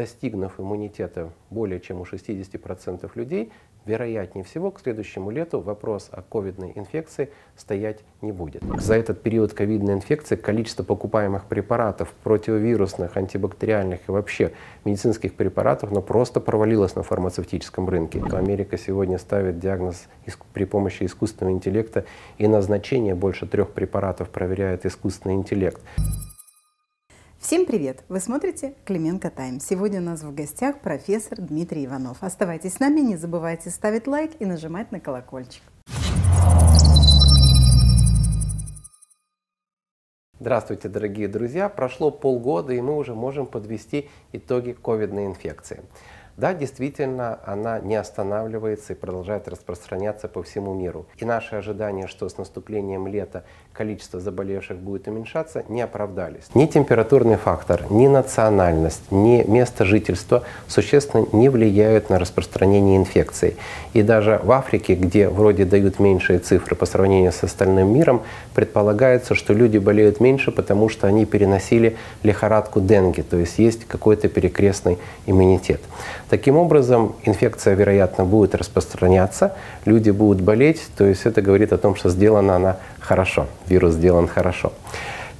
достигнув иммунитета более чем у 60% людей, вероятнее всего, к следующему лету вопрос о ковидной инфекции стоять не будет. За этот период ковидной инфекции количество покупаемых препаратов, противовирусных, антибактериальных и вообще медицинских препаратов, ну, просто провалилось на фармацевтическом рынке. Америка сегодня ставит диагноз при помощи искусственного интеллекта и назначение больше трех препаратов проверяет искусственный интеллект. Всем привет! Вы смотрите Клименко Тайм. Сегодня у нас в гостях профессор Дмитрий Иванов. Оставайтесь с нами, не забывайте ставить лайк и нажимать на колокольчик. Здравствуйте, дорогие друзья! Прошло полгода, и мы уже можем подвести итоги ковидной инфекции. Да, действительно, она не останавливается и продолжает распространяться по всему миру. И наши ожидания, что с наступлением лета количество заболевших будет уменьшаться, не оправдались. Ни температурный фактор, ни национальность, ни место жительства существенно не влияют на распространение инфекции. И даже в Африке, где вроде дают меньшие цифры по сравнению с остальным миром, предполагается, что люди болеют меньше, потому что они переносили лихорадку денги, то есть есть какой-то перекрестный иммунитет. Таким образом, инфекция, вероятно, будет распространяться, люди будут болеть, то есть это говорит о том, что сделана она хорошо, вирус сделан хорошо.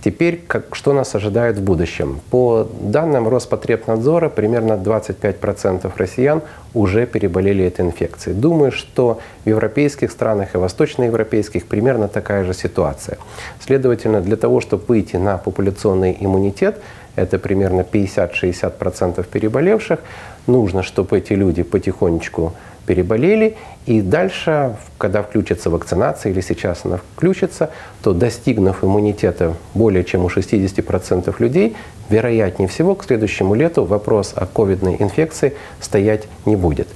Теперь, как, что нас ожидает в будущем? По данным Роспотребнадзора, примерно 25% россиян уже переболели этой инфекцией. Думаю, что в европейских странах и восточноевропейских примерно такая же ситуация. Следовательно, для того, чтобы выйти на популяционный иммунитет, это примерно 50-60% переболевших, нужно, чтобы эти люди потихонечку переболели, и дальше, когда включится вакцинация, или сейчас она включится, то достигнув иммунитета более чем у 60% людей, вероятнее всего к следующему лету вопрос о ковидной инфекции стоять не будет.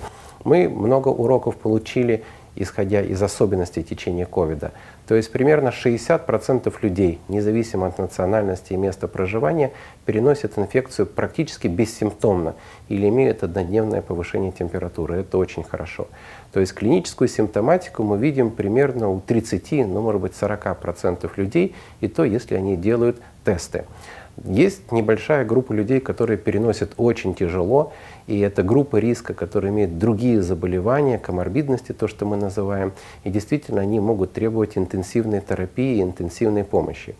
Мы много уроков получили исходя из особенностей течения ковида. То есть примерно 60% людей, независимо от национальности и места проживания, переносят инфекцию практически бессимптомно или имеют однодневное повышение температуры. Это очень хорошо. То есть клиническую симптоматику мы видим примерно у 30, ну может быть 40% людей, и то, если они делают тесты. Есть небольшая группа людей, которые переносят очень тяжело, и это группа риска, которые имеют другие заболевания, коморбидности, то, что мы называем, и действительно они могут требовать интенсивной терапии, интенсивной помощи.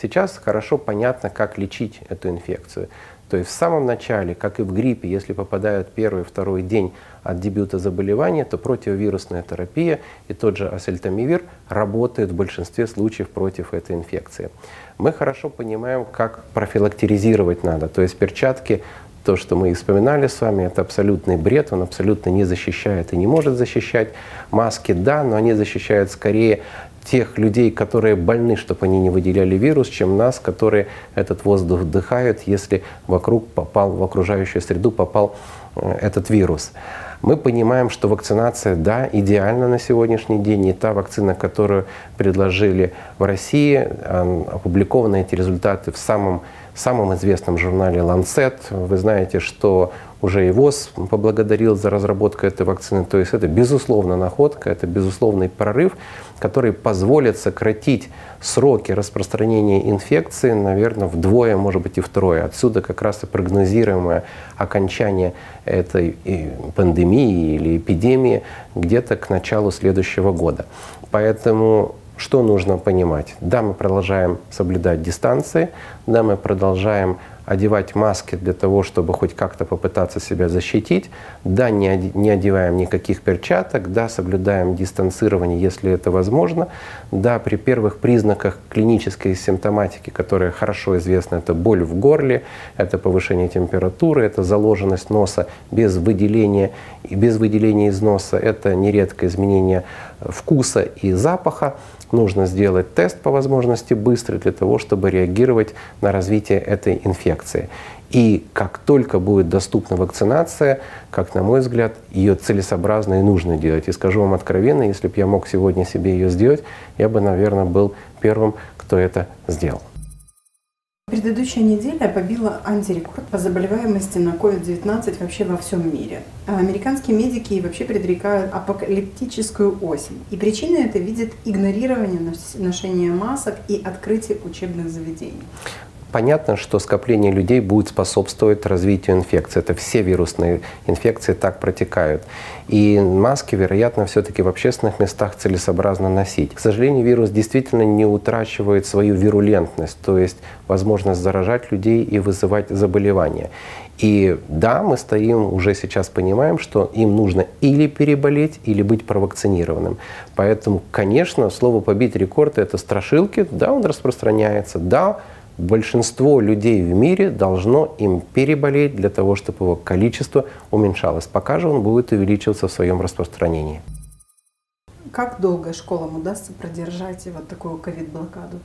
Сейчас хорошо понятно, как лечить эту инфекцию. То есть в самом начале, как и в гриппе, если попадают первый, второй день от дебюта заболевания, то противовирусная терапия и тот же асельтамивир работают в большинстве случаев против этой инфекции. Мы хорошо понимаем, как профилактеризировать надо. То есть перчатки то, что мы вспоминали с вами, это абсолютный бред, он абсолютно не защищает и не может защищать. Маски, да, но они защищают скорее тех людей, которые больны, чтобы они не выделяли вирус, чем нас, которые этот воздух вдыхают, если вокруг попал, в окружающую среду попал э, этот вирус. Мы понимаем, что вакцинация, да, идеальна на сегодняшний день. И та вакцина, которую предложили в России, опубликованы эти результаты в самом, самом известном журнале Lancet. Вы знаете, что уже и ВОЗ поблагодарил за разработку этой вакцины. То есть это безусловно находка, это безусловный прорыв, который позволит сократить сроки распространения инфекции, наверное, вдвое, может быть и втрое. Отсюда как раз и прогнозируемое окончание этой пандемии или эпидемии где-то к началу следующего года. Поэтому что нужно понимать? Да, мы продолжаем соблюдать дистанции, да, мы продолжаем одевать маски для того, чтобы хоть как-то попытаться себя защитить. Да, не, одеваем никаких перчаток, да, соблюдаем дистанцирование, если это возможно. Да, при первых признаках клинической симптоматики, которая хорошо известна, это боль в горле, это повышение температуры, это заложенность носа без выделения, без выделения из носа, это нередко изменение вкуса и запаха нужно сделать тест по возможности быстрый для того, чтобы реагировать на развитие этой инфекции. И как только будет доступна вакцинация, как на мой взгляд, ее целесообразно и нужно делать. И скажу вам откровенно, если бы я мог сегодня себе ее сделать, я бы, наверное, был первым, кто это сделал. Предыдущая неделя побила антирекорд по заболеваемости на COVID-19 вообще во всем мире. А американские медики вообще предрекают апокалиптическую осень. И причиной это видят игнорирование ношения масок и открытие учебных заведений. Понятно, что скопление людей будет способствовать развитию инфекции. Это все вирусные инфекции так протекают. И маски, вероятно, все-таки в общественных местах целесообразно носить. К сожалению, вирус действительно не утрачивает свою вирулентность, то есть возможность заражать людей и вызывать заболевания. И да, мы стоим, уже сейчас понимаем, что им нужно или переболеть, или быть провакцинированным. Поэтому, конечно, слово «побить рекорд» — это страшилки. Да, он распространяется. Да, большинство людей в мире должно им переболеть для того, чтобы его количество уменьшалось. Пока же он будет увеличиваться в своем распространении. Как долго школам удастся продержать вот такую ковид-блокаду?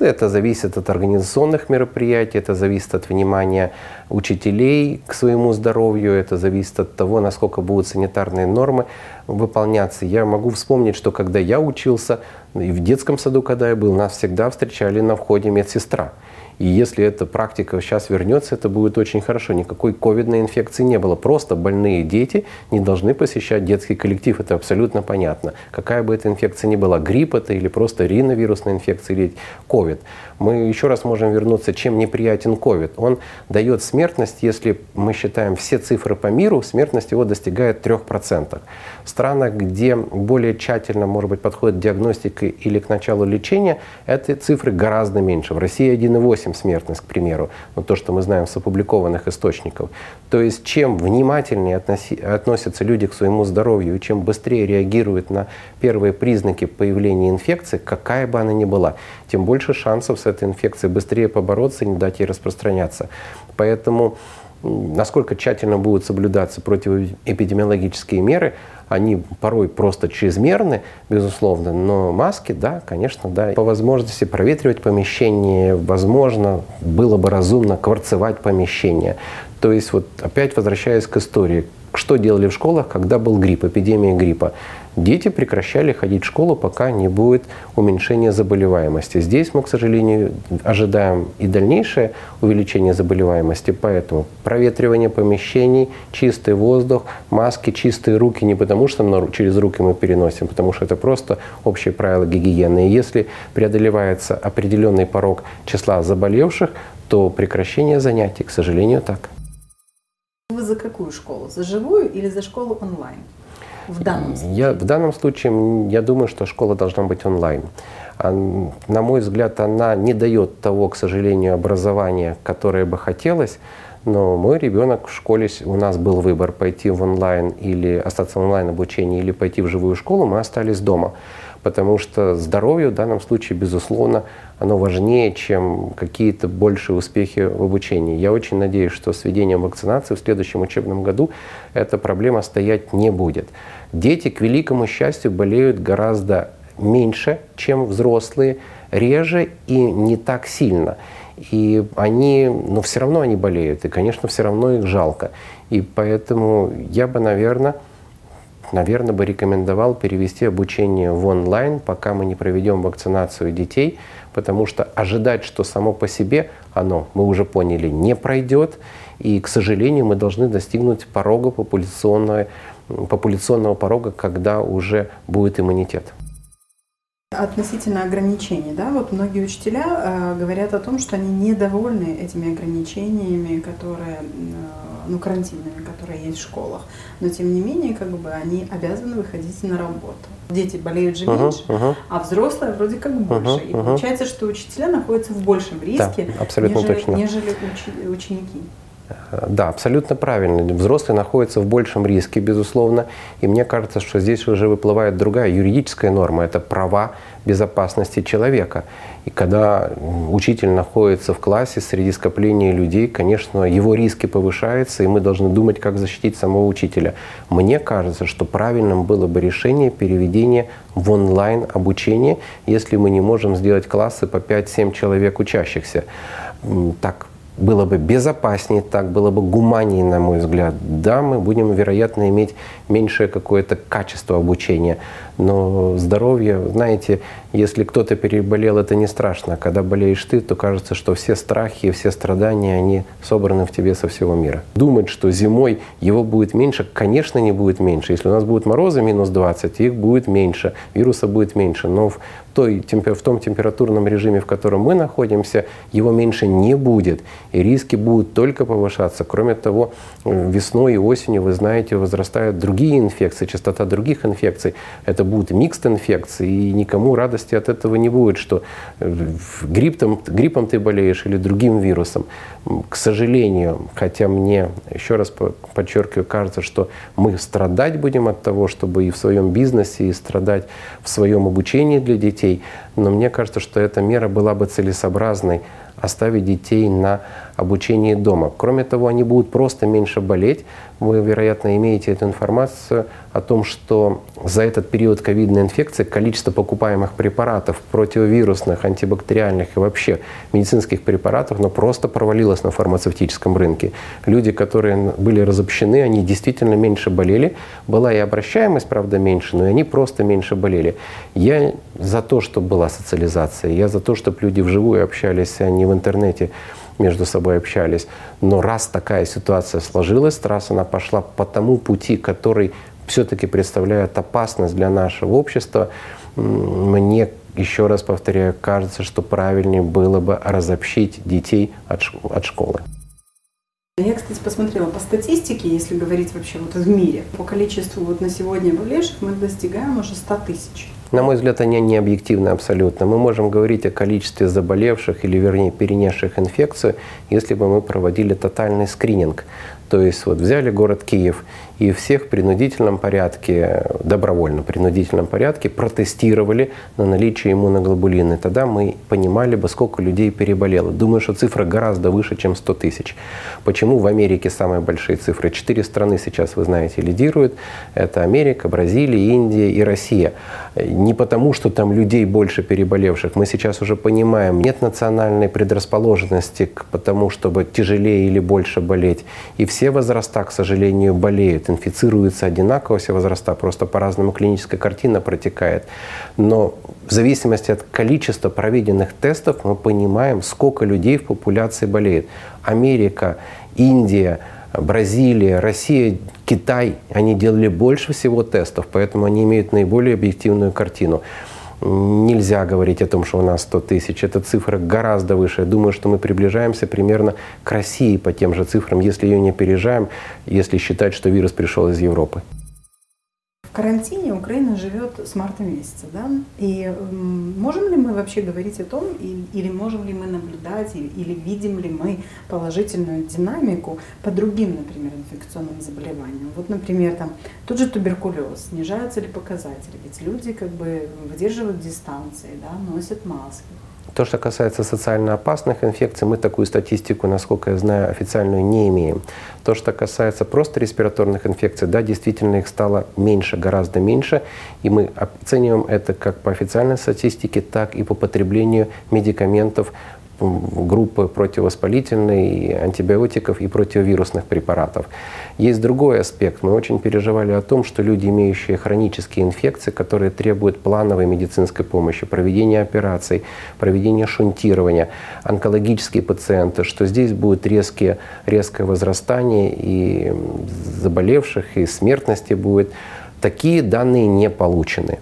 Это зависит от организационных мероприятий, это зависит от внимания учителей к своему здоровью, это зависит от того, насколько будут санитарные нормы выполняться. Я могу вспомнить, что когда я учился, и в детском саду, когда я был, нас всегда встречали на входе медсестра. И если эта практика сейчас вернется, это будет очень хорошо. Никакой ковидной инфекции не было. Просто больные дети не должны посещать детский коллектив. Это абсолютно понятно. Какая бы эта инфекция ни была, грипп это или просто риновирусная инфекция или ковид. Мы еще раз можем вернуться, чем неприятен ковид. Он дает смертность, если мы считаем все цифры по миру, смертность его достигает 3%. В странах, где более тщательно, может быть, подходит к диагностике или к началу лечения, эти цифры гораздо меньше. В России 1,8 допустим, смертность, к примеру, ну, то, что мы знаем с опубликованных источников. То есть чем внимательнее относи, относятся люди к своему здоровью и чем быстрее реагируют на первые признаки появления инфекции, какая бы она ни была, тем больше шансов с этой инфекцией быстрее побороться и не дать ей распространяться. Поэтому насколько тщательно будут соблюдаться противоэпидемиологические меры, они порой просто чрезмерны, безусловно, но маски, да, конечно, да. По возможности проветривать помещение, возможно, было бы разумно кварцевать помещение. То есть вот опять возвращаясь к истории, что делали в школах, когда был грипп, эпидемия гриппа? Дети прекращали ходить в школу, пока не будет уменьшения заболеваемости. Здесь мы, к сожалению, ожидаем и дальнейшее увеличение заболеваемости, поэтому проветривание помещений, чистый воздух, маски, чистые руки, не потому что через руки мы переносим, потому что это просто общие правила гигиены. И если преодолевается определенный порог числа заболевших, то прекращение занятий, к сожалению, так. За какую школу? За живую или за школу онлайн? В данном случае? Я, в данном случае я думаю, что школа должна быть онлайн. На мой взгляд, она не дает того, к сожалению, образования, которое бы хотелось. Но мой ребенок в школе, у нас был выбор пойти в онлайн или остаться в онлайн обучении или пойти в живую школу, мы остались дома потому что здоровье в данном случае, безусловно, оно важнее, чем какие-то большие успехи в обучении. Я очень надеюсь, что с введением вакцинации в следующем учебном году эта проблема стоять не будет. Дети, к великому счастью, болеют гораздо меньше, чем взрослые, реже и не так сильно. И они, но все равно они болеют, и, конечно, все равно их жалко. И поэтому я бы, наверное, наверное, бы рекомендовал перевести обучение в онлайн, пока мы не проведем вакцинацию детей, потому что ожидать, что само по себе оно, мы уже поняли, не пройдет. И, к сожалению, мы должны достигнуть порога популяционного, популяционного порога, когда уже будет иммунитет. Относительно ограничений, да, вот многие учителя э, говорят о том, что они недовольны этими ограничениями, которые э, ну, карантинными, которые есть в школах. Но тем не менее, как бы они обязаны выходить на работу. Дети болеют же uh-huh, меньше, uh-huh. а взрослые вроде как больше. Uh-huh, И получается, что учителя находятся в большем риске, да, абсолютно нежели, точно. нежели учи- ученики. Да, абсолютно правильно. Взрослые находятся в большем риске, безусловно. И мне кажется, что здесь уже выплывает другая юридическая норма. Это права безопасности человека. И когда учитель находится в классе среди скопления людей, конечно, его риски повышаются, и мы должны думать, как защитить самого учителя. Мне кажется, что правильным было бы решение переведения в онлайн обучение, если мы не можем сделать классы по 5-7 человек учащихся. Так было бы безопаснее, так было бы гуманнее, на мой взгляд. Да, мы будем, вероятно, иметь меньшее какое-то качество обучения, Но здоровье, знаете, если кто-то переболел, это не страшно. Когда болеешь ты, то кажется, что все страхи все страдания, они собраны в тебе со всего мира. Думать, что зимой его будет меньше, конечно, не будет меньше. Если у нас будут морозы минус 20, их будет меньше, вируса будет меньше. Но в той, в том температурном режиме, в котором мы находимся, его меньше не будет. И риски будут только повышаться. Кроме того, весной и осенью, вы знаете, возрастают другие инфекции, частота других инфекций. Это будут микст инфекции, и никому радости от этого не будет, что э, гриппом, гриппом ты болеешь или другим вирусом. К сожалению, хотя мне, еще раз подчеркиваю, кажется, что мы страдать будем от того, чтобы и в своем бизнесе, и страдать в своем обучении для детей, но мне кажется, что эта мера была бы целесообразной оставить детей на обучении дома. Кроме того, они будут просто меньше болеть. Вы, вероятно, имеете эту информацию о том, что за этот период ковидной инфекции количество покупаемых препаратов противовирусных, антибактериальных и вообще медицинских препаратов ну, просто провалилось на фармацевтическом рынке. Люди, которые были разобщены, они действительно меньше болели. Была и обращаемость, правда, меньше, но и они просто меньше болели. Я за то, чтобы была социализация, я за то, чтобы люди вживую общались, а не в интернете между собой общались. Но раз такая ситуация сложилась, раз она пошла по тому пути, который все-таки представляет опасность для нашего общества, мне еще раз повторяю, кажется, что правильнее было бы разобщить детей от, от школы. Я, кстати, посмотрела по статистике, если говорить вообще вот в мире, по количеству вот на сегодня болевших мы достигаем уже 100 тысяч. На мой взгляд, они не объективны абсолютно. Мы можем говорить о количестве заболевших или, вернее, перенесших инфекцию, если бы мы проводили тотальный скрининг. То есть вот взяли город Киев и всех в принудительном порядке, добровольно принудительном порядке протестировали на наличие иммуноглобулины. Тогда мы понимали бы, сколько людей переболело. Думаю, что цифра гораздо выше, чем 100 тысяч. Почему в Америке самые большие цифры? Четыре страны сейчас, вы знаете, лидируют. Это Америка, Бразилия, Индия и Россия. Не потому, что там людей больше переболевших. Мы сейчас уже понимаем, нет национальной предрасположенности к тому, чтобы тяжелее или больше болеть. И все возраста, к сожалению, болеют инфицируются одинаково все возраста, просто по-разному клиническая картина протекает. Но в зависимости от количества проведенных тестов мы понимаем, сколько людей в популяции болеет. Америка, Индия, Бразилия, Россия, Китай, они делали больше всего тестов, поэтому они имеют наиболее объективную картину. Нельзя говорить о том, что у нас 100 тысяч. Эта цифра гораздо выше. Я думаю, что мы приближаемся примерно к России по тем же цифрам, если ее не опережаем, если считать, что вирус пришел из Европы. В карантине Украина живет с марта месяца, да? И можем ли мы вообще говорить о том, или можем ли мы наблюдать, или видим ли мы положительную динамику по другим, например, инфекционным заболеваниям? Вот, например, там тот же туберкулез, снижаются ли показатели? Ведь люди как бы выдерживают дистанции, да, носят маски. То, что касается социально опасных инфекций, мы такую статистику, насколько я знаю, официальную не имеем. То, что касается просто респираторных инфекций, да, действительно их стало меньше, гораздо меньше. И мы оцениваем это как по официальной статистике, так и по потреблению медикаментов группы противовоспалительной, антибиотиков и противовирусных препаратов. Есть другой аспект. Мы очень переживали о том, что люди, имеющие хронические инфекции, которые требуют плановой медицинской помощи, проведения операций, проведения шунтирования, онкологические пациенты, что здесь будет резкие, резкое возрастание и заболевших, и смертности будет. Такие данные не получены.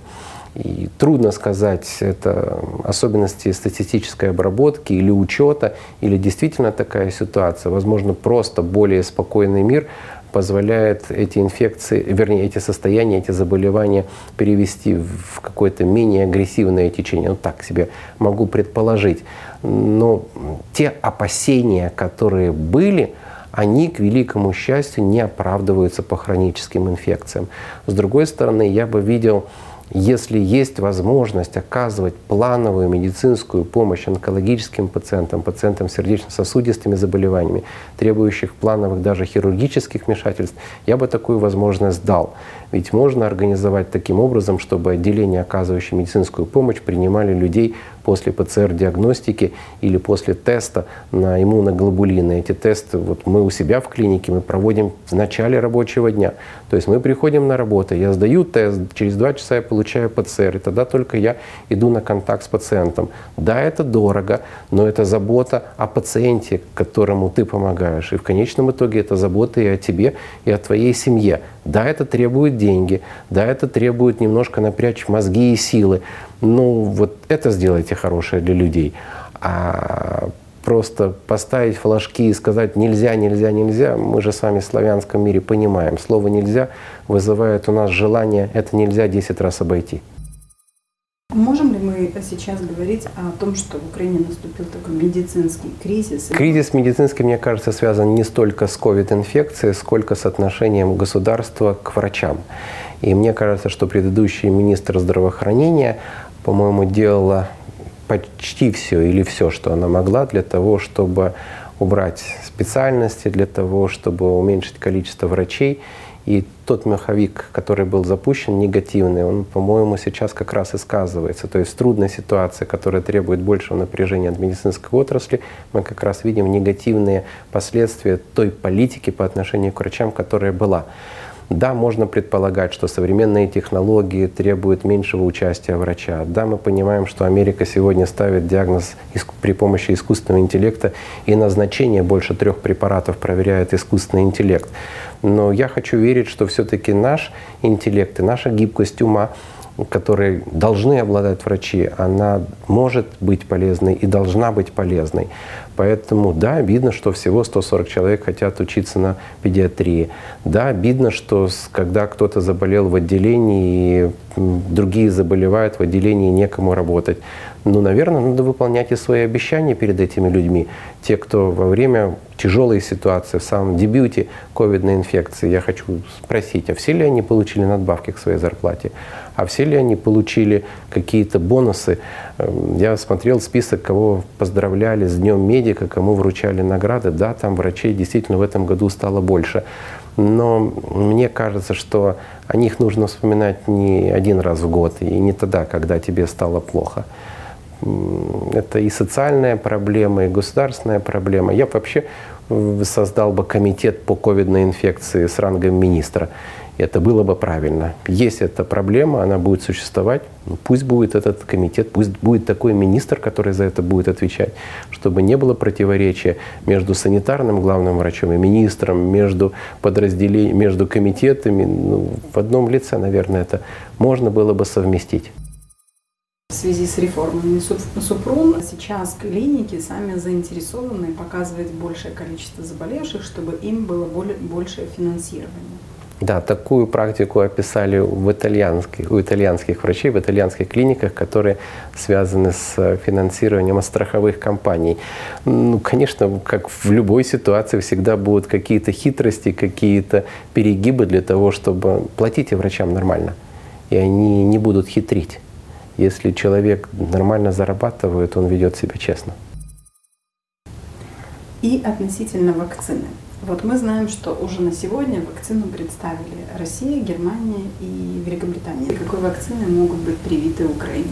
И трудно сказать, это особенности статистической обработки или учета, или действительно такая ситуация. Возможно, просто более спокойный мир позволяет эти инфекции, вернее, эти состояния, эти заболевания перевести в какое-то менее агрессивное течение. Вот так себе могу предположить. Но те опасения, которые были, они, к великому счастью, не оправдываются по хроническим инфекциям. С другой стороны, я бы видел если есть возможность оказывать плановую медицинскую помощь онкологическим пациентам, пациентам с сердечно-сосудистыми заболеваниями, требующих плановых даже хирургических вмешательств, я бы такую возможность дал. Ведь можно организовать таким образом, чтобы отделения, оказывающие медицинскую помощь, принимали людей после ПЦР-диагностики или после теста на иммуноглобулины. Эти тесты вот мы у себя в клинике мы проводим в начале рабочего дня. То есть мы приходим на работу, я сдаю тест, через два часа я получаю ПЦР, и тогда только я иду на контакт с пациентом. Да, это дорого, но это забота о пациенте, которому ты помогаешь. И в конечном итоге это забота и о тебе, и о твоей семье. Да, это требует деньги, да, это требует немножко напрячь мозги и силы. Ну, вот это сделайте хорошее для людей. А просто поставить флажки и сказать нельзя, нельзя, нельзя, мы же с вами в славянском мире понимаем. Слово «нельзя» вызывает у нас желание это нельзя 10 раз обойти. Можем ли мы сейчас говорить о том, что в Украине наступил такой медицинский кризис? Кризис медицинский, мне кажется, связан не столько с COVID-инфекцией, сколько с отношением государства к врачам. И мне кажется, что предыдущий министр здравоохранения, по-моему, делала почти все или все, что она могла для того, чтобы убрать специальности, для того, чтобы уменьшить количество врачей и тот меховик, который был запущен, негативный, он, по-моему, сейчас как раз и сказывается. То есть трудная ситуация, которая требует большего напряжения от медицинской отрасли, мы как раз видим негативные последствия той политики по отношению к врачам, которая была. Да, можно предполагать, что современные технологии требуют меньшего участия врача. Да, мы понимаем, что Америка сегодня ставит диагноз при помощи искусственного интеллекта, и назначение больше трех препаратов проверяет искусственный интеллект. Но я хочу верить, что все-таки наш интеллект и наша гибкость ума которые должны обладать врачи, она может быть полезной и должна быть полезной. Поэтому, да, обидно, что всего 140 человек хотят учиться на педиатрии. Да, обидно, что когда кто-то заболел в отделении, и другие заболевают в отделении, некому работать. Ну, наверное, надо выполнять и свои обещания перед этими людьми. Те, кто во время тяжелой ситуации, в самом дебюте ковидной инфекции, я хочу спросить, а все ли они получили надбавки к своей зарплате? А все ли они получили какие-то бонусы? Эм, я смотрел список, кого поздравляли с Днем медика, кому вручали награды. Да, там врачей действительно в этом году стало больше. Но мне кажется, что о них нужно вспоминать не один раз в год и не тогда, когда тебе стало плохо. Это и социальная проблема, и государственная проблема. Я вообще создал бы комитет по ковидной инфекции с рангом министра. Это было бы правильно. Есть эта проблема, она будет существовать. Ну, пусть будет этот комитет, пусть будет такой министр, который за это будет отвечать, чтобы не было противоречия между санитарным главным врачом и министром, между подразделениями, между комитетами. Ну, в одном лице, наверное, это можно было бы совместить. Связи с реформами Супрун сейчас клиники сами заинтересованы показывать большее количество заболевших, чтобы им было более, большее финансирование. Да, такую практику описали в итальянских, у итальянских врачей, в итальянских клиниках, которые связаны с финансированием страховых компаний. Ну, конечно, как в любой ситуации всегда будут какие-то хитрости, какие-то перегибы для того, чтобы платить врачам нормально. И они не будут хитрить. Если человек нормально зарабатывает, он ведет себя честно. И относительно вакцины. Вот мы знаем, что уже на сегодня вакцину представили Россия, Германия и Великобритания. Какой вакцины могут быть привиты Украине?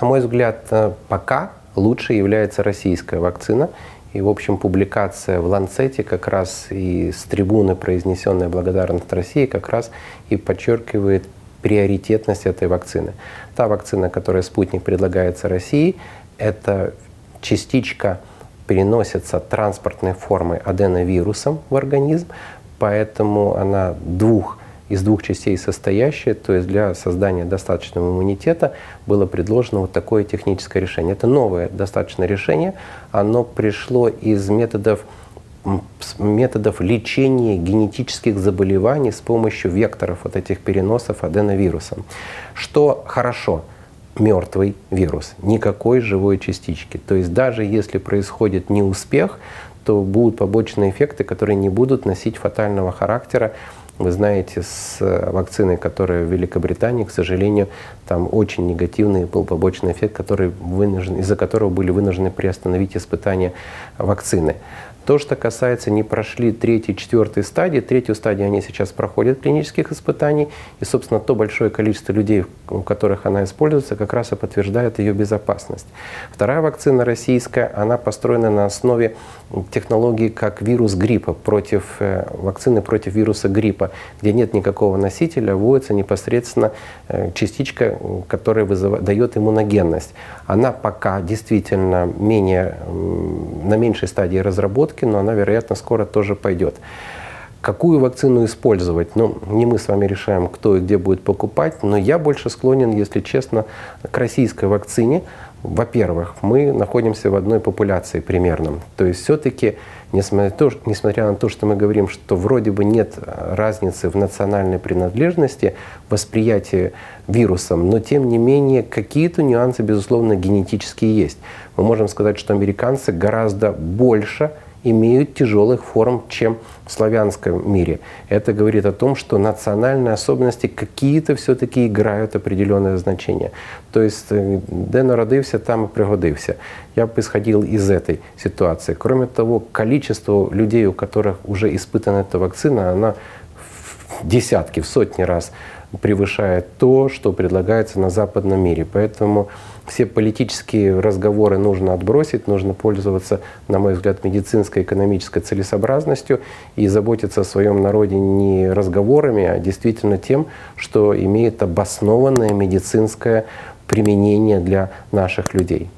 На мой взгляд, э, пока лучше является российская вакцина. И, в общем, публикация в Ланцете как раз и с трибуны произнесенная благодарность России как раз и подчеркивает приоритетность этой вакцины. Та вакцина, которую спутник предлагается России, это частичка переносится транспортной формой аденовирусом в организм, поэтому она двух из двух частей состоящая, то есть для создания достаточного иммунитета было предложено вот такое техническое решение. Это новое достаточное решение, оно пришло из методов методов лечения генетических заболеваний с помощью векторов вот этих переносов аденовирусом. Что хорошо, мертвый вирус, никакой живой частички. То есть даже если происходит неуспех, то будут побочные эффекты, которые не будут носить фатального характера. Вы знаете, с вакциной, которая в Великобритании, к сожалению, там очень негативный был побочный эффект, который вынужден, из-за которого были вынуждены приостановить испытания вакцины. То, что касается не прошли третьей, четвертой стадии, третью стадию они сейчас проходят клинических испытаний, и, собственно, то большое количество людей, у которых она используется, как раз и подтверждает ее безопасность. Вторая вакцина российская, она построена на основе технологии как вирус гриппа, против, э, вакцины против вируса гриппа, где нет никакого носителя, вводится непосредственно э, частичка, которая вызывает, дает иммуногенность. Она пока действительно менее, на меньшей стадии разработки, разработки, но она, вероятно, скоро тоже пойдет. Какую вакцину использовать? Ну, не мы с вами решаем, кто и где будет покупать, но я больше склонен, если честно, к российской вакцине. Во-первых, мы находимся в одной популяции примерно. То есть все-таки, несмотря, на то, что мы говорим, что вроде бы нет разницы в национальной принадлежности, восприятии вирусом, но тем не менее какие-то нюансы, безусловно, генетические есть. Мы можем сказать, что американцы гораздо больше имеют тяжелых форм, чем в славянском мире. Это говорит о том, что национальные особенности какие-то все-таки играют определенное значение. То есть э, де народився, там и пригодився. Я бы исходил из этой ситуации. Кроме того, количество людей, у которых уже испытана эта вакцина, она в десятки, в сотни раз превышает то, что предлагается на западном мире. Поэтому все политические разговоры нужно отбросить, нужно пользоваться, на мой взгляд, медицинской, экономической целесообразностью и заботиться о своем народе не разговорами, а действительно тем, что имеет обоснованное медицинское применение для наших людей.